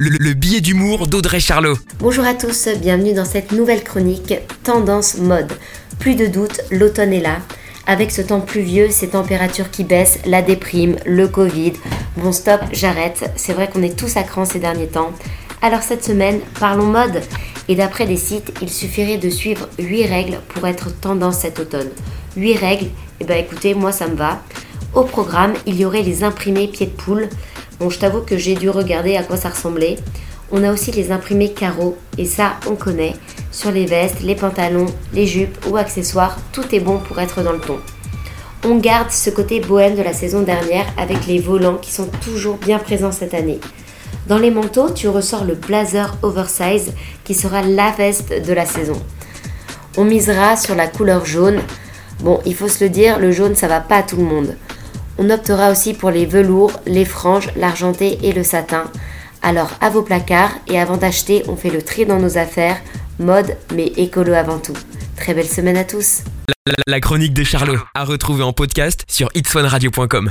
le, le billet d'humour d'Audrey Charlot. Bonjour à tous, bienvenue dans cette nouvelle chronique Tendance mode. Plus de doute, l'automne est là. Avec ce temps pluvieux, ces températures qui baissent, la déprime, le Covid. Bon stop, j'arrête. C'est vrai qu'on est tous à cran ces derniers temps. Alors cette semaine, parlons mode. Et d'après des sites, il suffirait de suivre 8 règles pour être tendance cet automne. 8 règles, et eh ben écoutez, moi ça me va. Au programme, il y aurait les imprimés pieds de poule. Bon, je t'avoue que j'ai dû regarder à quoi ça ressemblait. On a aussi les imprimés carreaux, et ça, on connaît. Sur les vestes, les pantalons, les jupes ou accessoires, tout est bon pour être dans le ton. On garde ce côté bohème de la saison dernière avec les volants qui sont toujours bien présents cette année. Dans les manteaux, tu ressors le blazer oversize qui sera la veste de la saison. On misera sur la couleur jaune. Bon, il faut se le dire, le jaune ça va pas à tout le monde. On optera aussi pour les velours, les franges, l'argenté et le satin. Alors à vos placards et avant d'acheter, on fait le tri dans nos affaires, mode mais écolo avant tout. Très belle semaine à tous. La, chronique des Charlots, à retrouver en podcast sur itswanradio.com.